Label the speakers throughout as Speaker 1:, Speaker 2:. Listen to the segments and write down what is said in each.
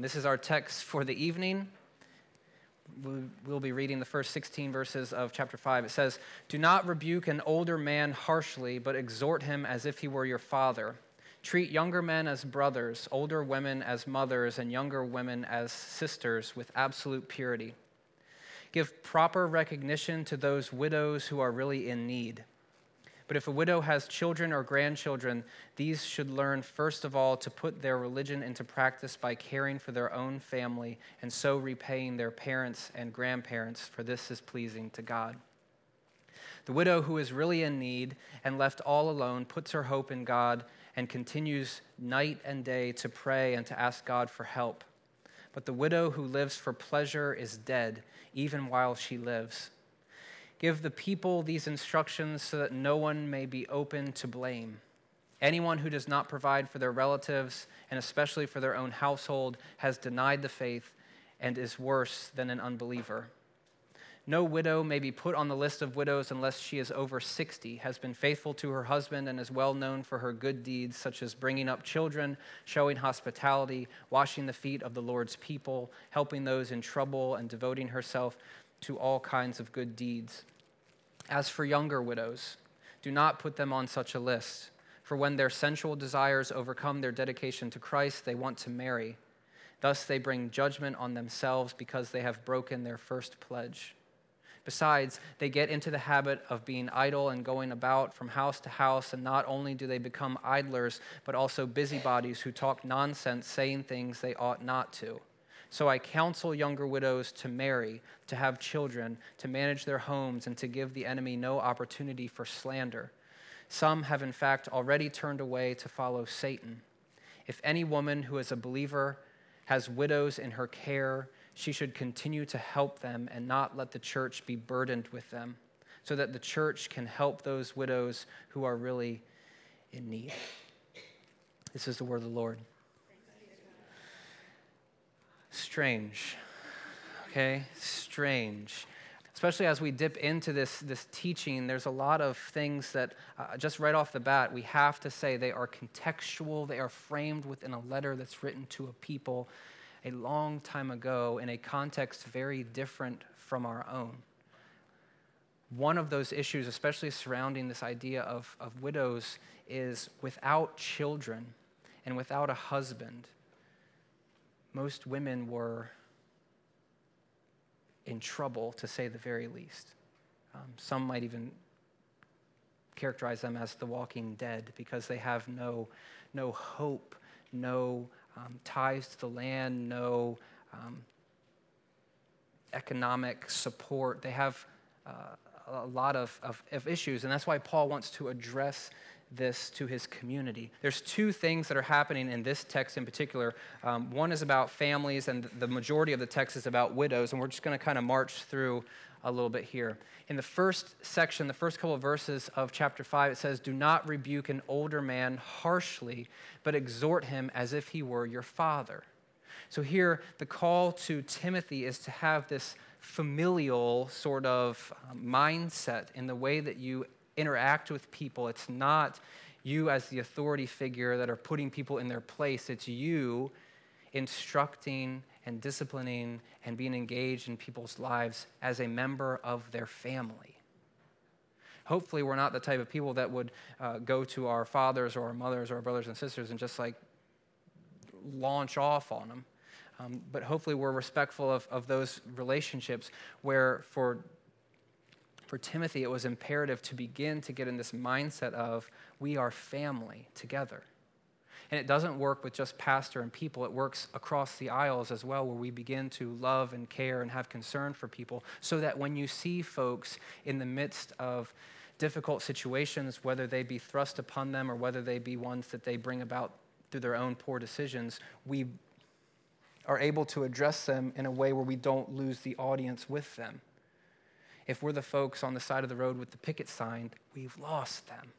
Speaker 1: And this is our text for the evening. We'll be reading the first 16 verses of chapter 5. It says, Do not rebuke an older man harshly, but exhort him as if he were your father. Treat younger men as brothers, older women as mothers, and younger women as sisters with absolute purity. Give proper recognition to those widows who are really in need. But if a widow has children or grandchildren, these should learn first of all to put their religion into practice by caring for their own family and so repaying their parents and grandparents, for this is pleasing to God. The widow who is really in need and left all alone puts her hope in God and continues night and day to pray and to ask God for help. But the widow who lives for pleasure is dead, even while she lives. Give the people these instructions so that no one may be open to blame. Anyone who does not provide for their relatives, and especially for their own household, has denied the faith and is worse than an unbeliever. No widow may be put on the list of widows unless she is over 60, has been faithful to her husband, and is well known for her good deeds, such as bringing up children, showing hospitality, washing the feet of the Lord's people, helping those in trouble, and devoting herself to all kinds of good deeds. As for younger widows, do not put them on such a list, for when their sensual desires overcome their dedication to Christ, they want to marry. Thus, they bring judgment on themselves because they have broken their first pledge. Besides, they get into the habit of being idle and going about from house to house, and not only do they become idlers, but also busybodies who talk nonsense, saying things they ought not to. So I counsel younger widows to marry, to have children, to manage their homes, and to give the enemy no opportunity for slander. Some have, in fact, already turned away to follow Satan. If any woman who is a believer has widows in her care, she should continue to help them and not let the church be burdened with them, so that the church can help those widows who are really in need. This is the word of the Lord. Strange. Okay? Strange. Especially as we dip into this, this teaching, there's a lot of things that, uh, just right off the bat, we have to say they are contextual, they are framed within a letter that's written to a people a long time ago in a context very different from our own. One of those issues, especially surrounding this idea of, of widows, is without children and without a husband, most women were in trouble, to say the very least. Um, some might even characterize them as the walking dead because they have no, no hope, no um, ties to the land, no um, economic support. They have uh, a lot of, of, of issues, and that's why Paul wants to address this to his community. There's two things that are happening in this text in particular. Um, one is about families, and the majority of the text is about widows, and we're just going to kind of march through a little bit here. In the first section, the first couple of verses of chapter 5, it says, Do not rebuke an older man harshly, but exhort him as if he were your father. So here, the call to Timothy is to have this familial sort of um, mindset in the way that you interact with people. It's not you as the authority figure that are putting people in their place, it's you instructing and disciplining and being engaged in people's lives as a member of their family. Hopefully, we're not the type of people that would uh, go to our fathers or our mothers or our brothers and sisters and just like launch off on them. Um, but hopefully, we're respectful of, of those relationships where for for Timothy, it was imperative to begin to get in this mindset of we are family together. And it doesn't work with just pastor and people, it works across the aisles as well, where we begin to love and care and have concern for people, so that when you see folks in the midst of difficult situations, whether they be thrust upon them or whether they be ones that they bring about through their own poor decisions, we are able to address them in a way where we don't lose the audience with them. If we're the folks on the side of the road with the picket sign, we've lost them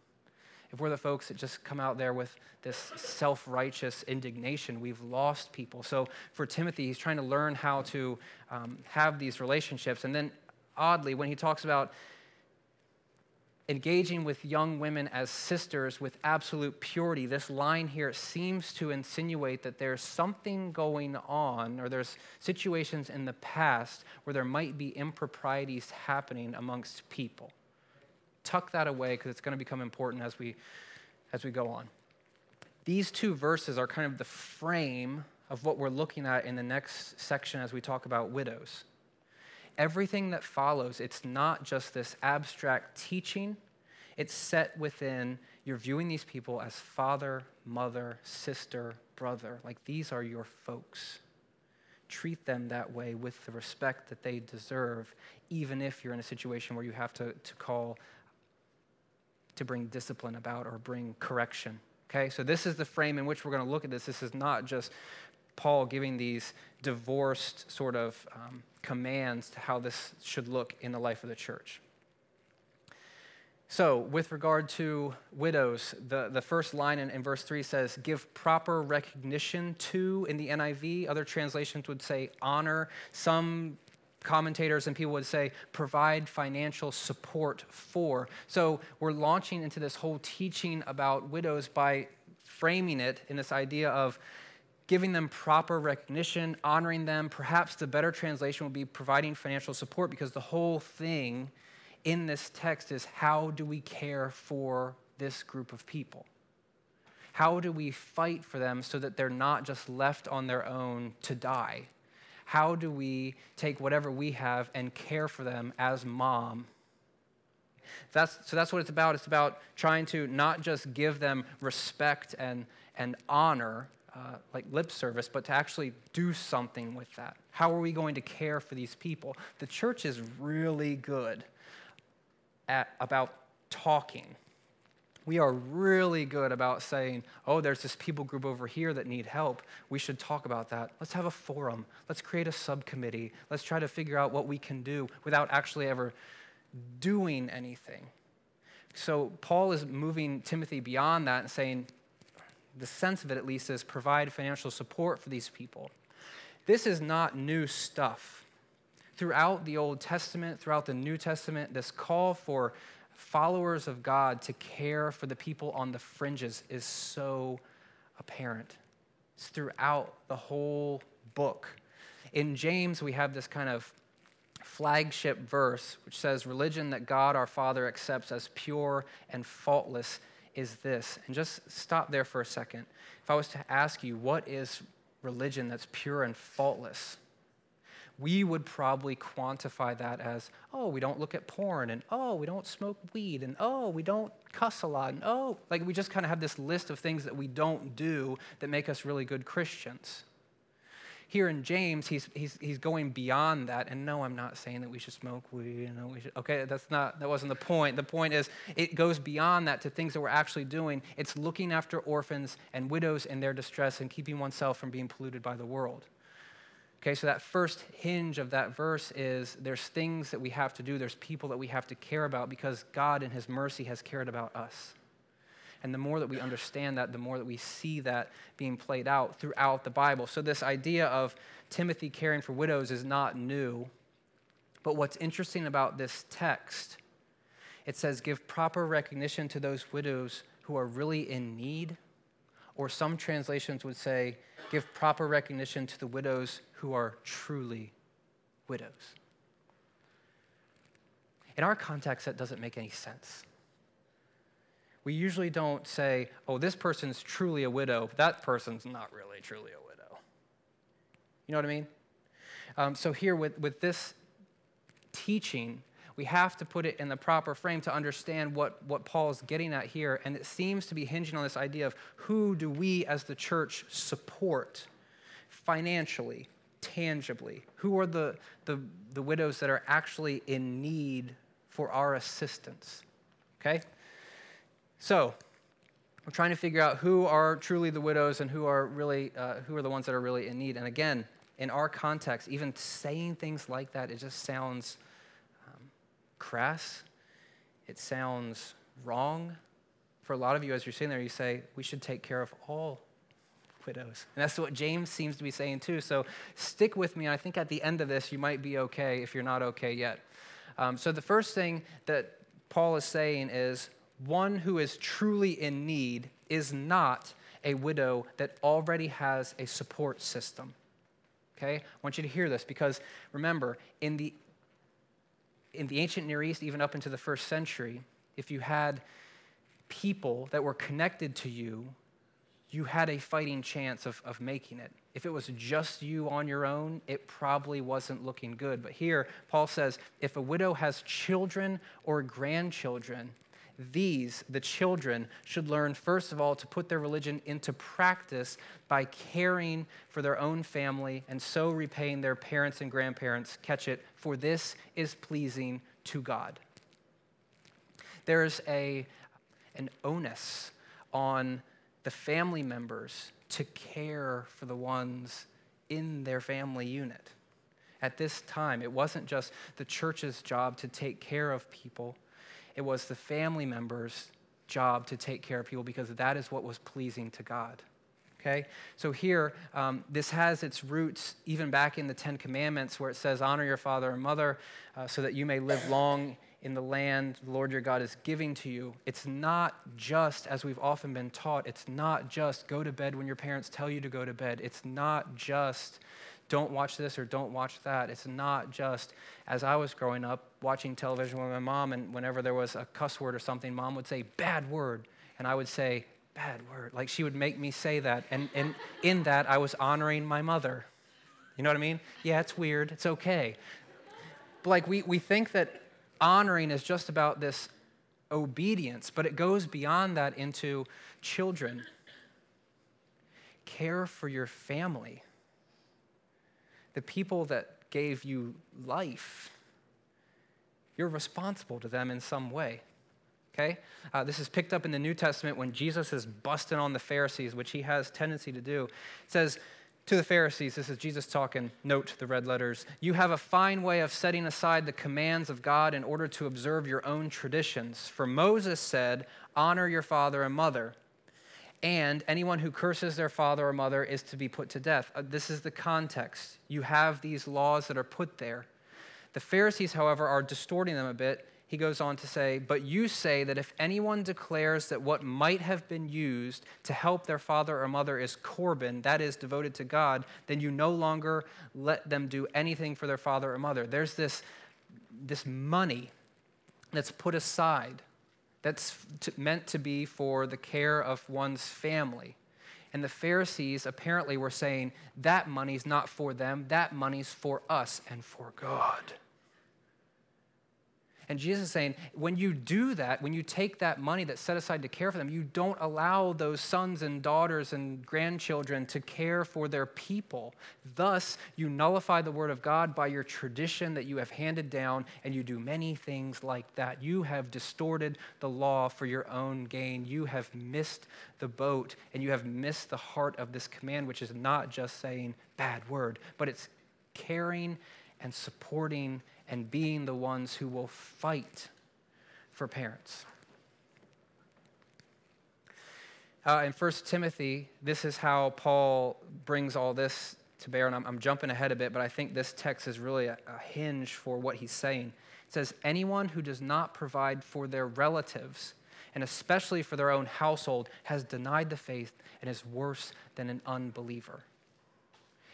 Speaker 1: if we're the folks that just come out there with this self righteous indignation, we've lost people. So for Timothy, he's trying to learn how to um, have these relationships. And then, oddly, when he talks about engaging with young women as sisters with absolute purity. This line here seems to insinuate that there's something going on, or there's situations in the past where there might be improprieties happening amongst people. Tuck that away because it's going to become important as we, as we go on. These two verses are kind of the frame of what we're looking at in the next section as we talk about widows everything that follows, it's not just this abstract teaching, it's set within you're viewing these people as father, mother, sister, brother. Like these are your folks. Treat them that way with the respect that they deserve, even if you're in a situation where you have to, to call to bring discipline about or bring correction. Okay, so this is the frame in which we're going to look at this. This is not just Paul giving these divorced sort of um, commands to how this should look in the life of the church. So, with regard to widows, the, the first line in, in verse 3 says, Give proper recognition to, in the NIV. Other translations would say honor. Some commentators and people would say provide financial support for. So, we're launching into this whole teaching about widows by framing it in this idea of giving them proper recognition, honoring them. Perhaps the better translation would be providing financial support because the whole thing in this text is how do we care for this group of people? How do we fight for them so that they're not just left on their own to die? How do we take whatever we have and care for them as mom? That's, so that's what it's about. It's about trying to not just give them respect and, and honor, uh, like lip service, but to actually do something with that. How are we going to care for these people? The church is really good at, about talking. We are really good about saying, oh, there's this people group over here that need help. We should talk about that. Let's have a forum. Let's create a subcommittee. Let's try to figure out what we can do without actually ever doing anything. So Paul is moving Timothy beyond that and saying, the sense of it at least is provide financial support for these people. This is not new stuff. Throughout the Old Testament, throughout the New Testament, this call for followers of God to care for the people on the fringes is so apparent. It's throughout the whole book. In James, we have this kind of flagship verse which says, Religion that God our Father accepts as pure and faultless is this. And just stop there for a second. If I was to ask you, what is religion that's pure and faultless? We would probably quantify that as, oh, we don't look at porn, and oh, we don't smoke weed, and oh, we don't cuss a lot, and oh, like we just kind of have this list of things that we don't do that make us really good Christians here in James, he's, he's, he's going beyond that. And no, I'm not saying that we should smoke weed. You know, we should, okay, that's not, that wasn't the point. The point is it goes beyond that to things that we're actually doing. It's looking after orphans and widows in their distress and keeping oneself from being polluted by the world. Okay, so that first hinge of that verse is there's things that we have to do, there's people that we have to care about because God in His mercy has cared about us. And the more that we understand that, the more that we see that being played out throughout the Bible. So, this idea of Timothy caring for widows is not new. But what's interesting about this text, it says, give proper recognition to those widows who are really in need. Or some translations would say, give proper recognition to the widows who are truly widows. In our context, that doesn't make any sense we usually don't say, oh, this person's truly a widow. That person's not really truly a widow. You know what I mean? Um, so, here with, with this teaching, we have to put it in the proper frame to understand what, what Paul's getting at here. And it seems to be hinging on this idea of who do we as the church support financially, tangibly? Who are the, the, the widows that are actually in need for our assistance? Okay? So, we're trying to figure out who are truly the widows and who are really uh, who are the ones that are really in need. And again, in our context, even saying things like that, it just sounds um, crass. It sounds wrong. For a lot of you, as you're sitting there, you say we should take care of all widows, and that's what James seems to be saying too. So stick with me. I think at the end of this, you might be okay if you're not okay yet. Um, so the first thing that Paul is saying is one who is truly in need is not a widow that already has a support system. Okay? I want you to hear this because remember, in the in the ancient Near East, even up into the first century, if you had people that were connected to you, you had a fighting chance of, of making it. If it was just you on your own, it probably wasn't looking good. But here, Paul says if a widow has children or grandchildren, these, the children, should learn, first of all, to put their religion into practice by caring for their own family and so repaying their parents and grandparents. Catch it, for this is pleasing to God. There's a, an onus on the family members to care for the ones in their family unit. At this time, it wasn't just the church's job to take care of people it was the family members' job to take care of people because that is what was pleasing to God. Okay? So here, um, this has its roots even back in the Ten Commandments where it says, Honor your father and mother uh, so that you may live long in the land the Lord your God is giving to you. It's not just, as we've often been taught, it's not just go to bed when your parents tell you to go to bed. It's not just don't watch this or don't watch that. It's not just as I was growing up watching television with my mom, and whenever there was a cuss word or something, mom would say, bad word. And I would say, bad word. Like she would make me say that. And, and in that, I was honoring my mother. You know what I mean? Yeah, it's weird. It's okay. But like we, we think that honoring is just about this obedience, but it goes beyond that into children. Care for your family the people that gave you life, you're responsible to them in some way. Okay? Uh, this is picked up in the New Testament when Jesus is busting on the Pharisees, which he has tendency to do. It says to the Pharisees, this is Jesus talking, note the red letters, you have a fine way of setting aside the commands of God in order to observe your own traditions. For Moses said, honor your father and mother and anyone who curses their father or mother is to be put to death. Uh, this is the context. You have these laws that are put there. The Pharisees, however, are distorting them a bit. He goes on to say, But you say that if anyone declares that what might have been used to help their father or mother is Corban, that is, devoted to God, then you no longer let them do anything for their father or mother. There's this, this money that's put aside that's meant to be for the care of one's family. And the Pharisees apparently were saying, that money's not for them, that money's for us and for God. And Jesus is saying, when you do that, when you take that money that's set aside to care for them, you don't allow those sons and daughters and grandchildren to care for their people. Thus, you nullify the word of God by your tradition that you have handed down, and you do many things like that. You have distorted the law for your own gain. You have missed the boat, and you have missed the heart of this command, which is not just saying bad word, but it's caring and supporting and being the ones who will fight for parents. Uh, in 1 Timothy, this is how Paul brings all this to bear. And I'm, I'm jumping ahead a bit, but I think this text is really a, a hinge for what he's saying. It says, Anyone who does not provide for their relatives, and especially for their own household, has denied the faith and is worse than an unbeliever.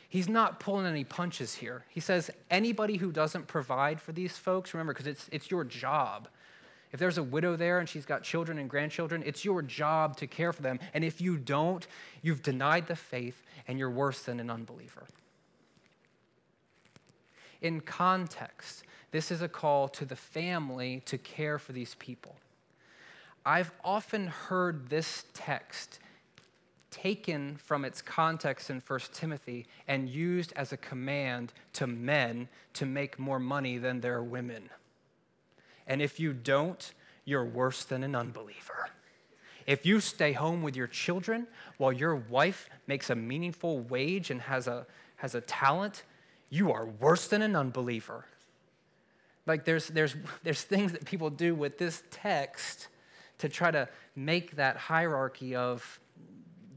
Speaker 1: He's not pulling any punches here. He says anybody who doesn't provide for these folks, remember, because it's, it's your job. If there's a widow there and she's got children and grandchildren, it's your job to care for them. And if you don't, you've denied the faith and you're worse than an unbeliever. In context, this is a call to the family to care for these people. I've often heard this text taken from its context in 1 Timothy and used as a command to men to make more money than their women. And if you don't, you're worse than an unbeliever. If you stay home with your children while your wife makes a meaningful wage and has a, has a talent, you are worse than an unbeliever. Like there's, there's, there's things that people do with this text to try to make that hierarchy of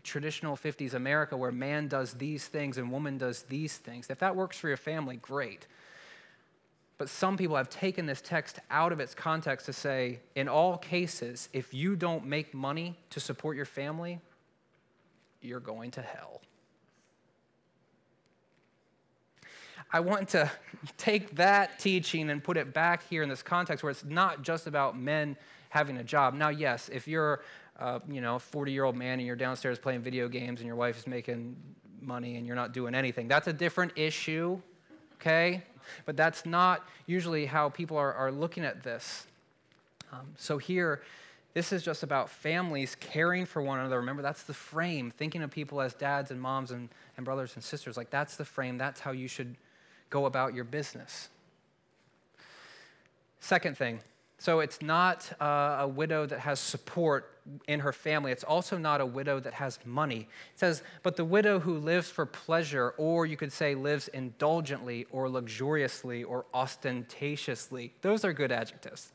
Speaker 1: traditional 50s America where man does these things and woman does these things. If that works for your family, great. But some people have taken this text out of its context to say, in all cases, if you don't make money to support your family, you're going to hell. I want to take that teaching and put it back here in this context where it's not just about men having a job. Now, yes, if you're uh, you know, a 40 year old man and you're downstairs playing video games and your wife is making money and you're not doing anything, that's a different issue, okay? But that's not usually how people are, are looking at this. Um, so here, this is just about families caring for one another. Remember, that's the frame. Thinking of people as dads and moms and, and brothers and sisters. Like, that's the frame. That's how you should go about your business. Second thing so it's not uh, a widow that has support in her family. It's also not a widow that has money. It says, but the widow who lives for pleasure, or you could say lives indulgently, or luxuriously, or ostentatiously. Those are good adjectives.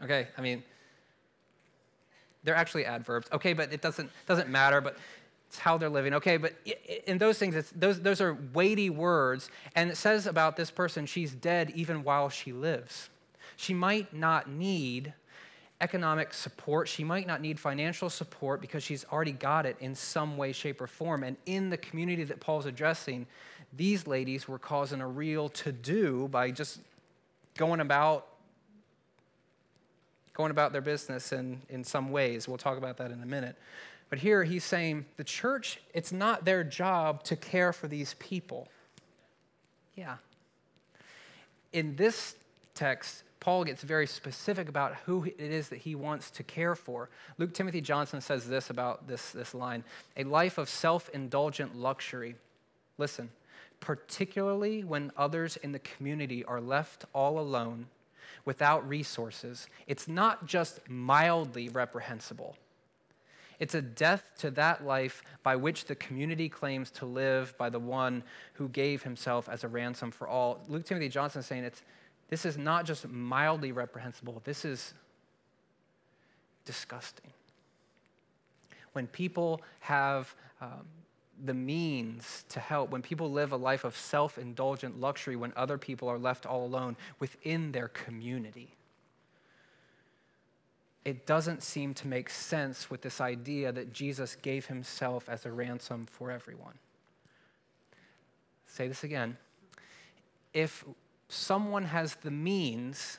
Speaker 1: Okay, I mean, they're actually adverbs. Okay, but it doesn't, doesn't matter, but it's how they're living. Okay, but in those things, those, those are weighty words. And it says about this person, she's dead even while she lives. She might not need economic support. She might not need financial support because she's already got it in some way, shape, or form. And in the community that Paul's addressing, these ladies were causing a real to do by just going about going about their business in, in some ways. We'll talk about that in a minute. But here he's saying the church, it's not their job to care for these people. Yeah. In this text, Paul gets very specific about who it is that he wants to care for. Luke Timothy Johnson says this about this, this line a life of self indulgent luxury. Listen, particularly when others in the community are left all alone without resources, it's not just mildly reprehensible. It's a death to that life by which the community claims to live by the one who gave himself as a ransom for all. Luke Timothy Johnson is saying it's this is not just mildly reprehensible, this is disgusting. When people have um, the means to help, when people live a life of self indulgent luxury, when other people are left all alone within their community, it doesn't seem to make sense with this idea that Jesus gave himself as a ransom for everyone. Say this again. If someone has the means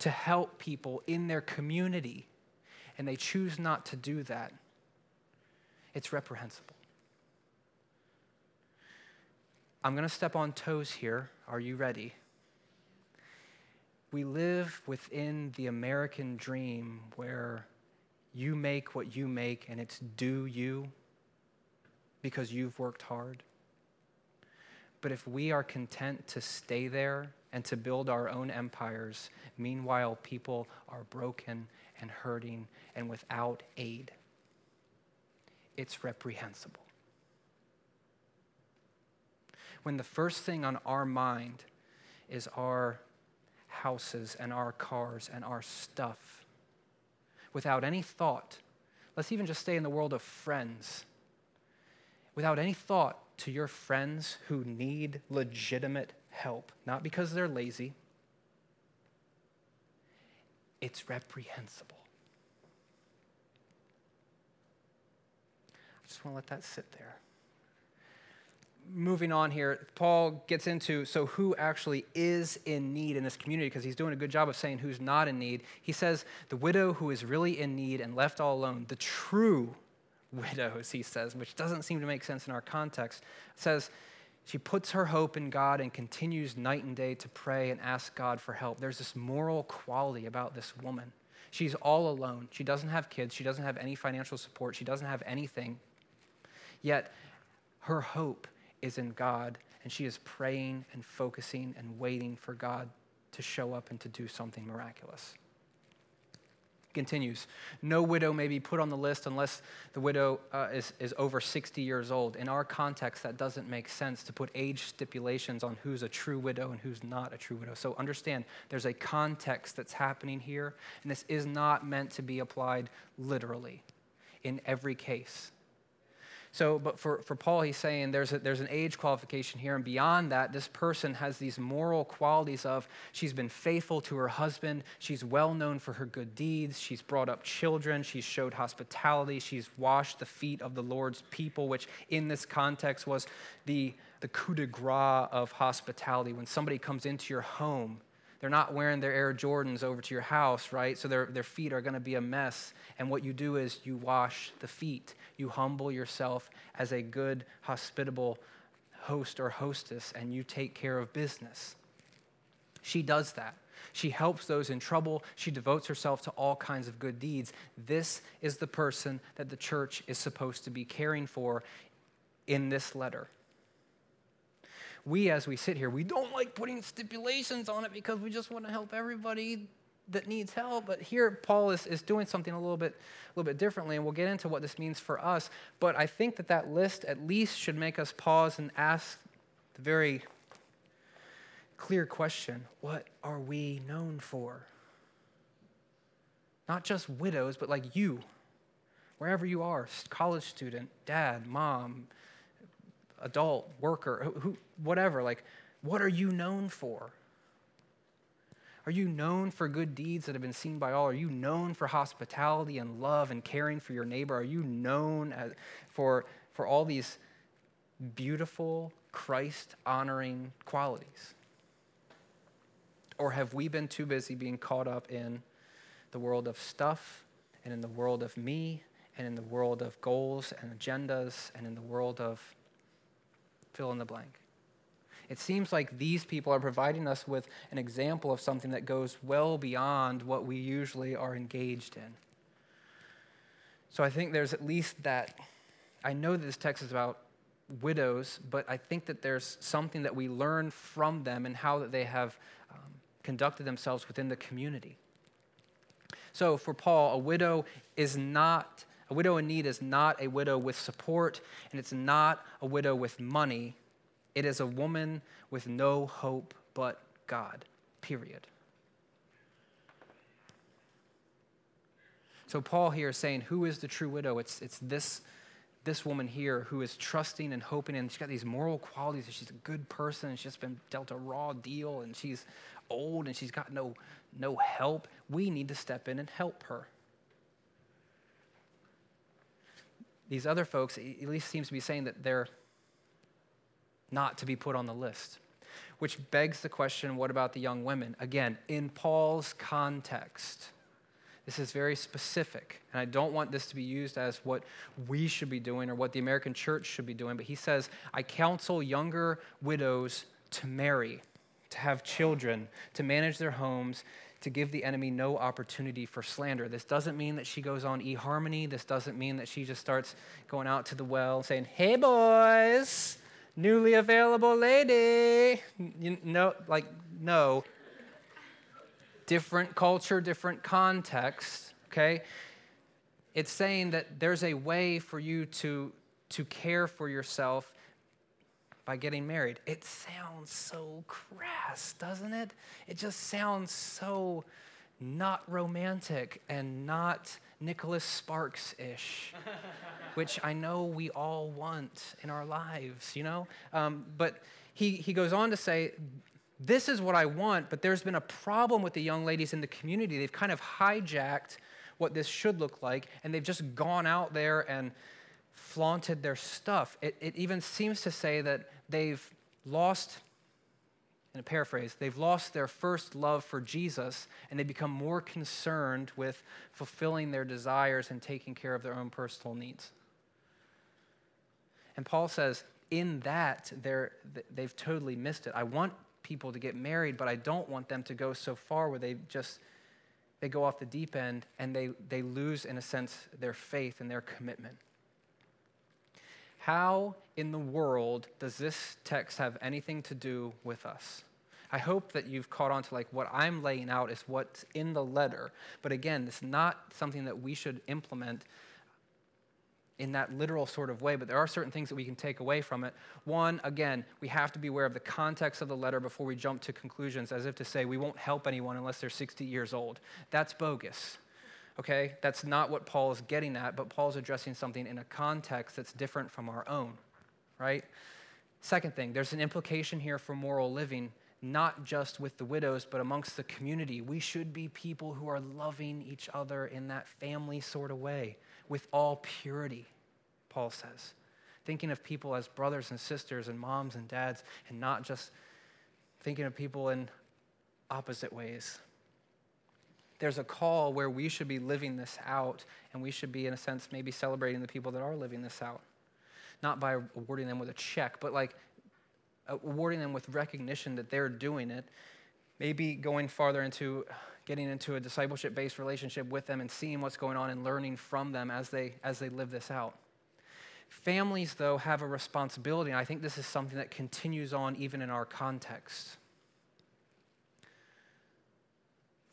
Speaker 1: to help people in their community and they choose not to do that, it's reprehensible. I'm going to step on toes here. Are you ready? We live within the American dream where you make what you make and it's due you because you've worked hard. But if we are content to stay there and to build our own empires, meanwhile, people are broken and hurting and without aid, it's reprehensible. When the first thing on our mind is our houses and our cars and our stuff, without any thought, let's even just stay in the world of friends, without any thought to your friends who need legitimate help, not because they're lazy. It's reprehensible. I just want to let that sit there. Moving on here, Paul gets into so who actually is in need in this community because he's doing a good job of saying who's not in need. He says the widow who is really in need and left all alone, the true widows, he says, which doesn't seem to make sense in our context, says she puts her hope in God and continues night and day to pray and ask God for help. There's this moral quality about this woman. She's all alone. She doesn't have kids. She doesn't have any financial support. She doesn't have anything. Yet her hope is in God, and she is praying and focusing and waiting for God to show up and to do something miraculous continues. No widow may be put on the list unless the widow uh, is, is over 60 years old. In our context that doesn't make sense to put age stipulations on who's a true widow and who's not a true widow. So understand there's a context that's happening here and this is not meant to be applied literally in every case So, but for, for Paul, he's saying there's, a, there's an age qualification here. And beyond that, this person has these moral qualities of she's been faithful to her husband. She's well known for her good deeds. She's brought up children. She's showed hospitality. She's washed the feet of the Lord's people, which in this context was the, the coup de grace of hospitality. When somebody comes into your home, they're not wearing their Air Jordans over to your house, right? So their, their feet are going to be a mess. And what you do is you wash the feet. You humble yourself as a good, hospitable host or hostess, and you take care of business. She does that. She helps those in trouble. She devotes herself to all kinds of good deeds. This is the person that the church is supposed to be caring for in this letter we, as we sit here, we don't like putting stipulations on it because we just want to help everybody that needs help. But here, Paul is, is doing something a little bit, a little bit differently, and we'll get into what this means for us. But I think that that list at least should make us pause and ask the very clear question what are we known for? Not just widows, but like you, wherever you are, college student, dad, mom, adult, worker, who, whatever. Like, what are you known for? Are you known for good deeds that have been seen by all? Are you known for hospitality and love and caring for your neighbor? Are you known as, for, for all these beautiful, Christ honoring qualities? Or have we been too busy being caught up in the world of stuff and in the world of me and in the world of goals and agendas and in the world of fill in the blank. It seems like these people are providing us with an example of something that goes well beyond what we usually are engaged in. So I think there's at least that. I know that this text is about widows, but I think that there's something that we learn from them and how that they have um, conducted themselves within the community. So for Paul, a widow is not a widow in need is not a widow with support, and it's not a widow with money. It is a woman with no hope but God, period. So Paul here is saying, who is the true widow? It's, it's this, this woman here who is trusting and hoping, and she's got these moral qualities. She's a good person, and she's just been dealt a raw deal, and she's old, and she's got no, no help. We need to step in and help her. These other folks at least seems to be saying that they're not to be put on the list. Which begs the question what about the young women? Again, in Paul's context, this is very specific. And I don't want this to be used as what we should be doing or what the American church should be doing. But he says, I counsel younger widows to marry, to have children, to manage their homes, to give the enemy no opportunity for slander. This doesn't mean that she goes on eHarmony. This doesn't mean that she just starts going out to the well saying, Hey, boys, newly available lady. You know, like, no. Different culture, different context, okay? It's saying that there's a way for you to, to care for yourself by getting married. It sounds so crass, doesn't it? It just sounds so not romantic and not Nicholas Sparks ish, which I know we all want in our lives, you know? Um, but he, he goes on to say, This is what I want, but there's been a problem with the young ladies in the community. They've kind of hijacked what this should look like, and they've just gone out there and flaunted their stuff. It, it even seems to say that they've lost, in a paraphrase, they've lost their first love for Jesus and they become more concerned with fulfilling their desires and taking care of their own personal needs. And Paul says, in that, they're, they've totally missed it. I want people to get married, but I don't want them to go so far where they just they go off the deep end and they, they lose, in a sense, their faith and their commitment. How in the world does this text have anything to do with us? I hope that you've caught on to like what I'm laying out is what's in the letter. But again, it's not something that we should implement in that literal sort of way, but there are certain things that we can take away from it. One, again, we have to be aware of the context of the letter before we jump to conclusions, as if to say we won't help anyone unless they're 60 years old. That's bogus. Okay? That's not what Paul is getting at, but Paul's addressing something in a context that's different from our own, right? Second thing, there's an implication here for moral living, not just with the widows, but amongst the community. We should be people who are loving each other in that family sort of way, with all purity, Paul says. Thinking of people as brothers and sisters and moms and dads, and not just thinking of people in opposite ways. There's a call where we should be living this out, and we should be, in a sense, maybe celebrating the people that are living this out. Not by awarding them with a check, but like uh, awarding them with recognition that they're doing it. Maybe going farther into getting into a discipleship based relationship with them and seeing what's going on and learning from them as they, as they live this out. Families, though, have a responsibility, and I think this is something that continues on even in our context.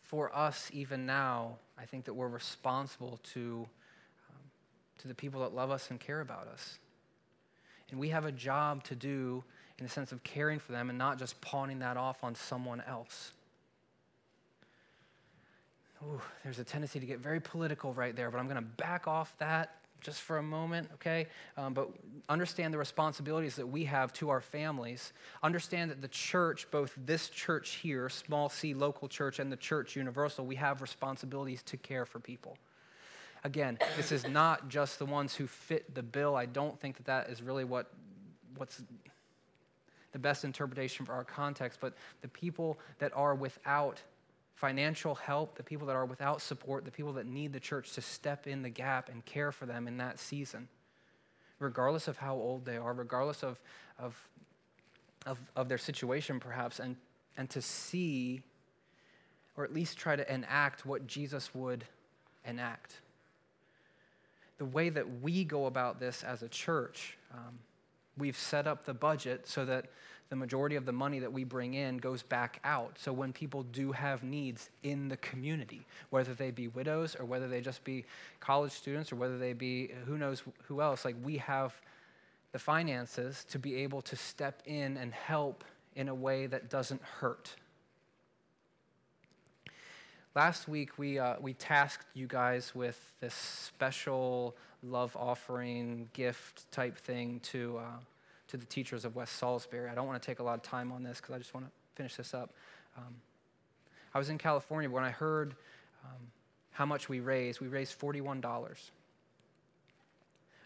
Speaker 1: For us, even now, I think that we're responsible to, um, to the people that love us and care about us. And we have a job to do in the sense of caring for them and not just pawning that off on someone else. Ooh, there's a tendency to get very political right there, but I'm going to back off that just for a moment, okay? Um, but understand the responsibilities that we have to our families. Understand that the church, both this church here, small c local church, and the church universal, we have responsibilities to care for people. Again, this is not just the ones who fit the bill. I don't think that that is really what, what's the best interpretation for our context, but the people that are without financial help, the people that are without support, the people that need the church to step in the gap and care for them in that season, regardless of how old they are, regardless of, of, of, of their situation, perhaps, and, and to see or at least try to enact what Jesus would enact. The way that we go about this as a church, um, we've set up the budget so that the majority of the money that we bring in goes back out. So when people do have needs in the community, whether they be widows or whether they just be college students or whether they be who knows who else, like we have the finances to be able to step in and help in a way that doesn't hurt. Last week, we, uh, we tasked you guys with this special love offering gift type thing to. Uh, to the teachers of West Salisbury. I don't want to take a lot of time on this because I just want to finish this up. Um, I was in California when I heard um, how much we raised. We raised $41.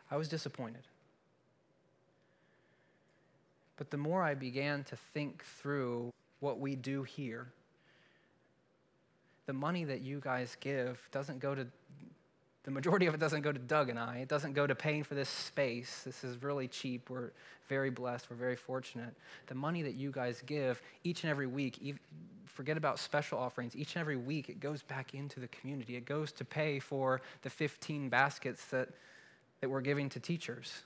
Speaker 1: I was disappointed. But the more I began to think through what we do here, the money that you guys give doesn't go to the majority of it doesn't go to Doug and I. It doesn't go to paying for this space. This is really cheap. We're very blessed. We're very fortunate. The money that you guys give each and every week, forget about special offerings, each and every week it goes back into the community. It goes to pay for the 15 baskets that, that we're giving to teachers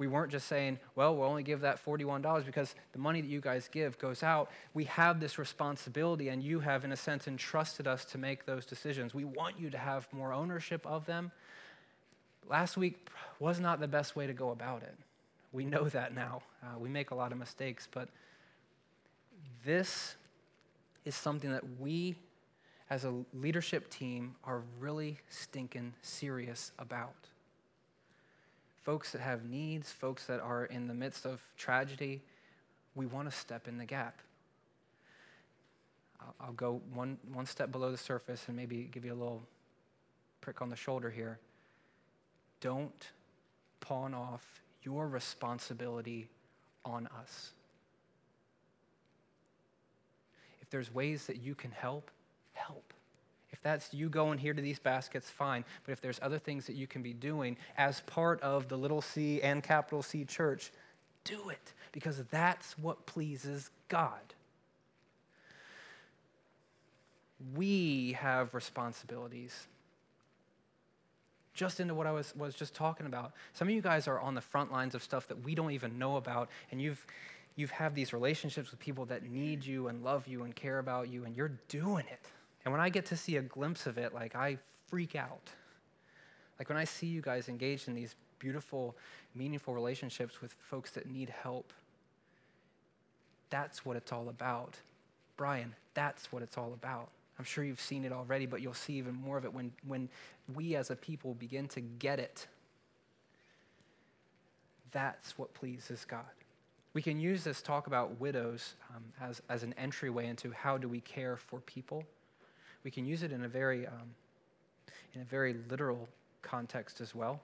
Speaker 1: we weren't just saying, well, we'll only give that $41 because the money that you guys give goes out. We have this responsibility, and you have, in a sense, entrusted us to make those decisions. We want you to have more ownership of them. Last week was not the best way to go about it. We know that now. Uh, we make a lot of mistakes, but this is something that we, as a leadership team, are really stinking serious about folks that have needs, folks that are in the midst of tragedy, we want to step in the gap. I'll, I'll go one, one step below the surface and maybe give you a little prick on the shoulder here. Don't pawn off your responsibility on us. If there's ways that you can help, help. If that's you going here to these baskets, fine. But if there's other things that you can be doing as part of the little c and capital C church, do it because that's what pleases God. We have responsibilities. Just into what I was, was just talking about. Some of you guys are on the front lines of stuff that we don't even know about, and you've you've had these relationships with people that need you and love you and care about you, and you're doing it. And when I get to see a glimpse of it, like I freak out. Like when I see you guys engaged in these beautiful, meaningful relationships with folks that need help, that's what it's all about. Brian, that's what it's all about. I'm sure you've seen it already, but you'll see even more of it when, when we as a people begin to get it. That's what pleases God. We can use this talk about widows um, as, as an entryway into how do we care for people. We can use it in a very, um, in a very literal context as well.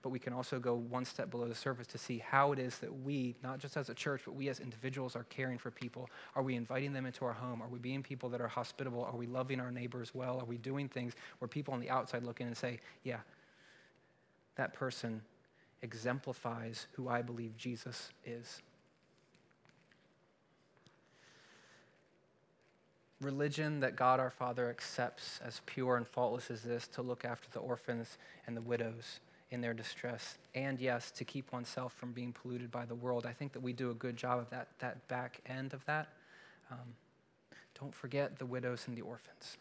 Speaker 1: But we can also go one step below the surface to see how it is that we, not just as a church, but we as individuals are caring for people. Are we inviting them into our home? Are we being people that are hospitable? Are we loving our neighbors well? Are we doing things where people on the outside look in and say, yeah, that person exemplifies who I believe Jesus is. Religion that God our Father accepts as pure and faultless as this to look after the orphans and the widows in their distress, and yes, to keep oneself from being polluted by the world. I think that we do a good job of that, that back end of that. Um, don't forget the widows and the orphans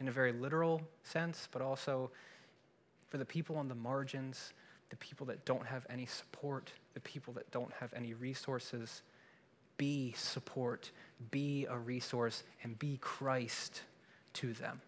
Speaker 1: in a very literal sense, but also for the people on the margins the people that don't have any support, the people that don't have any resources. Be support, be a resource, and be Christ to them.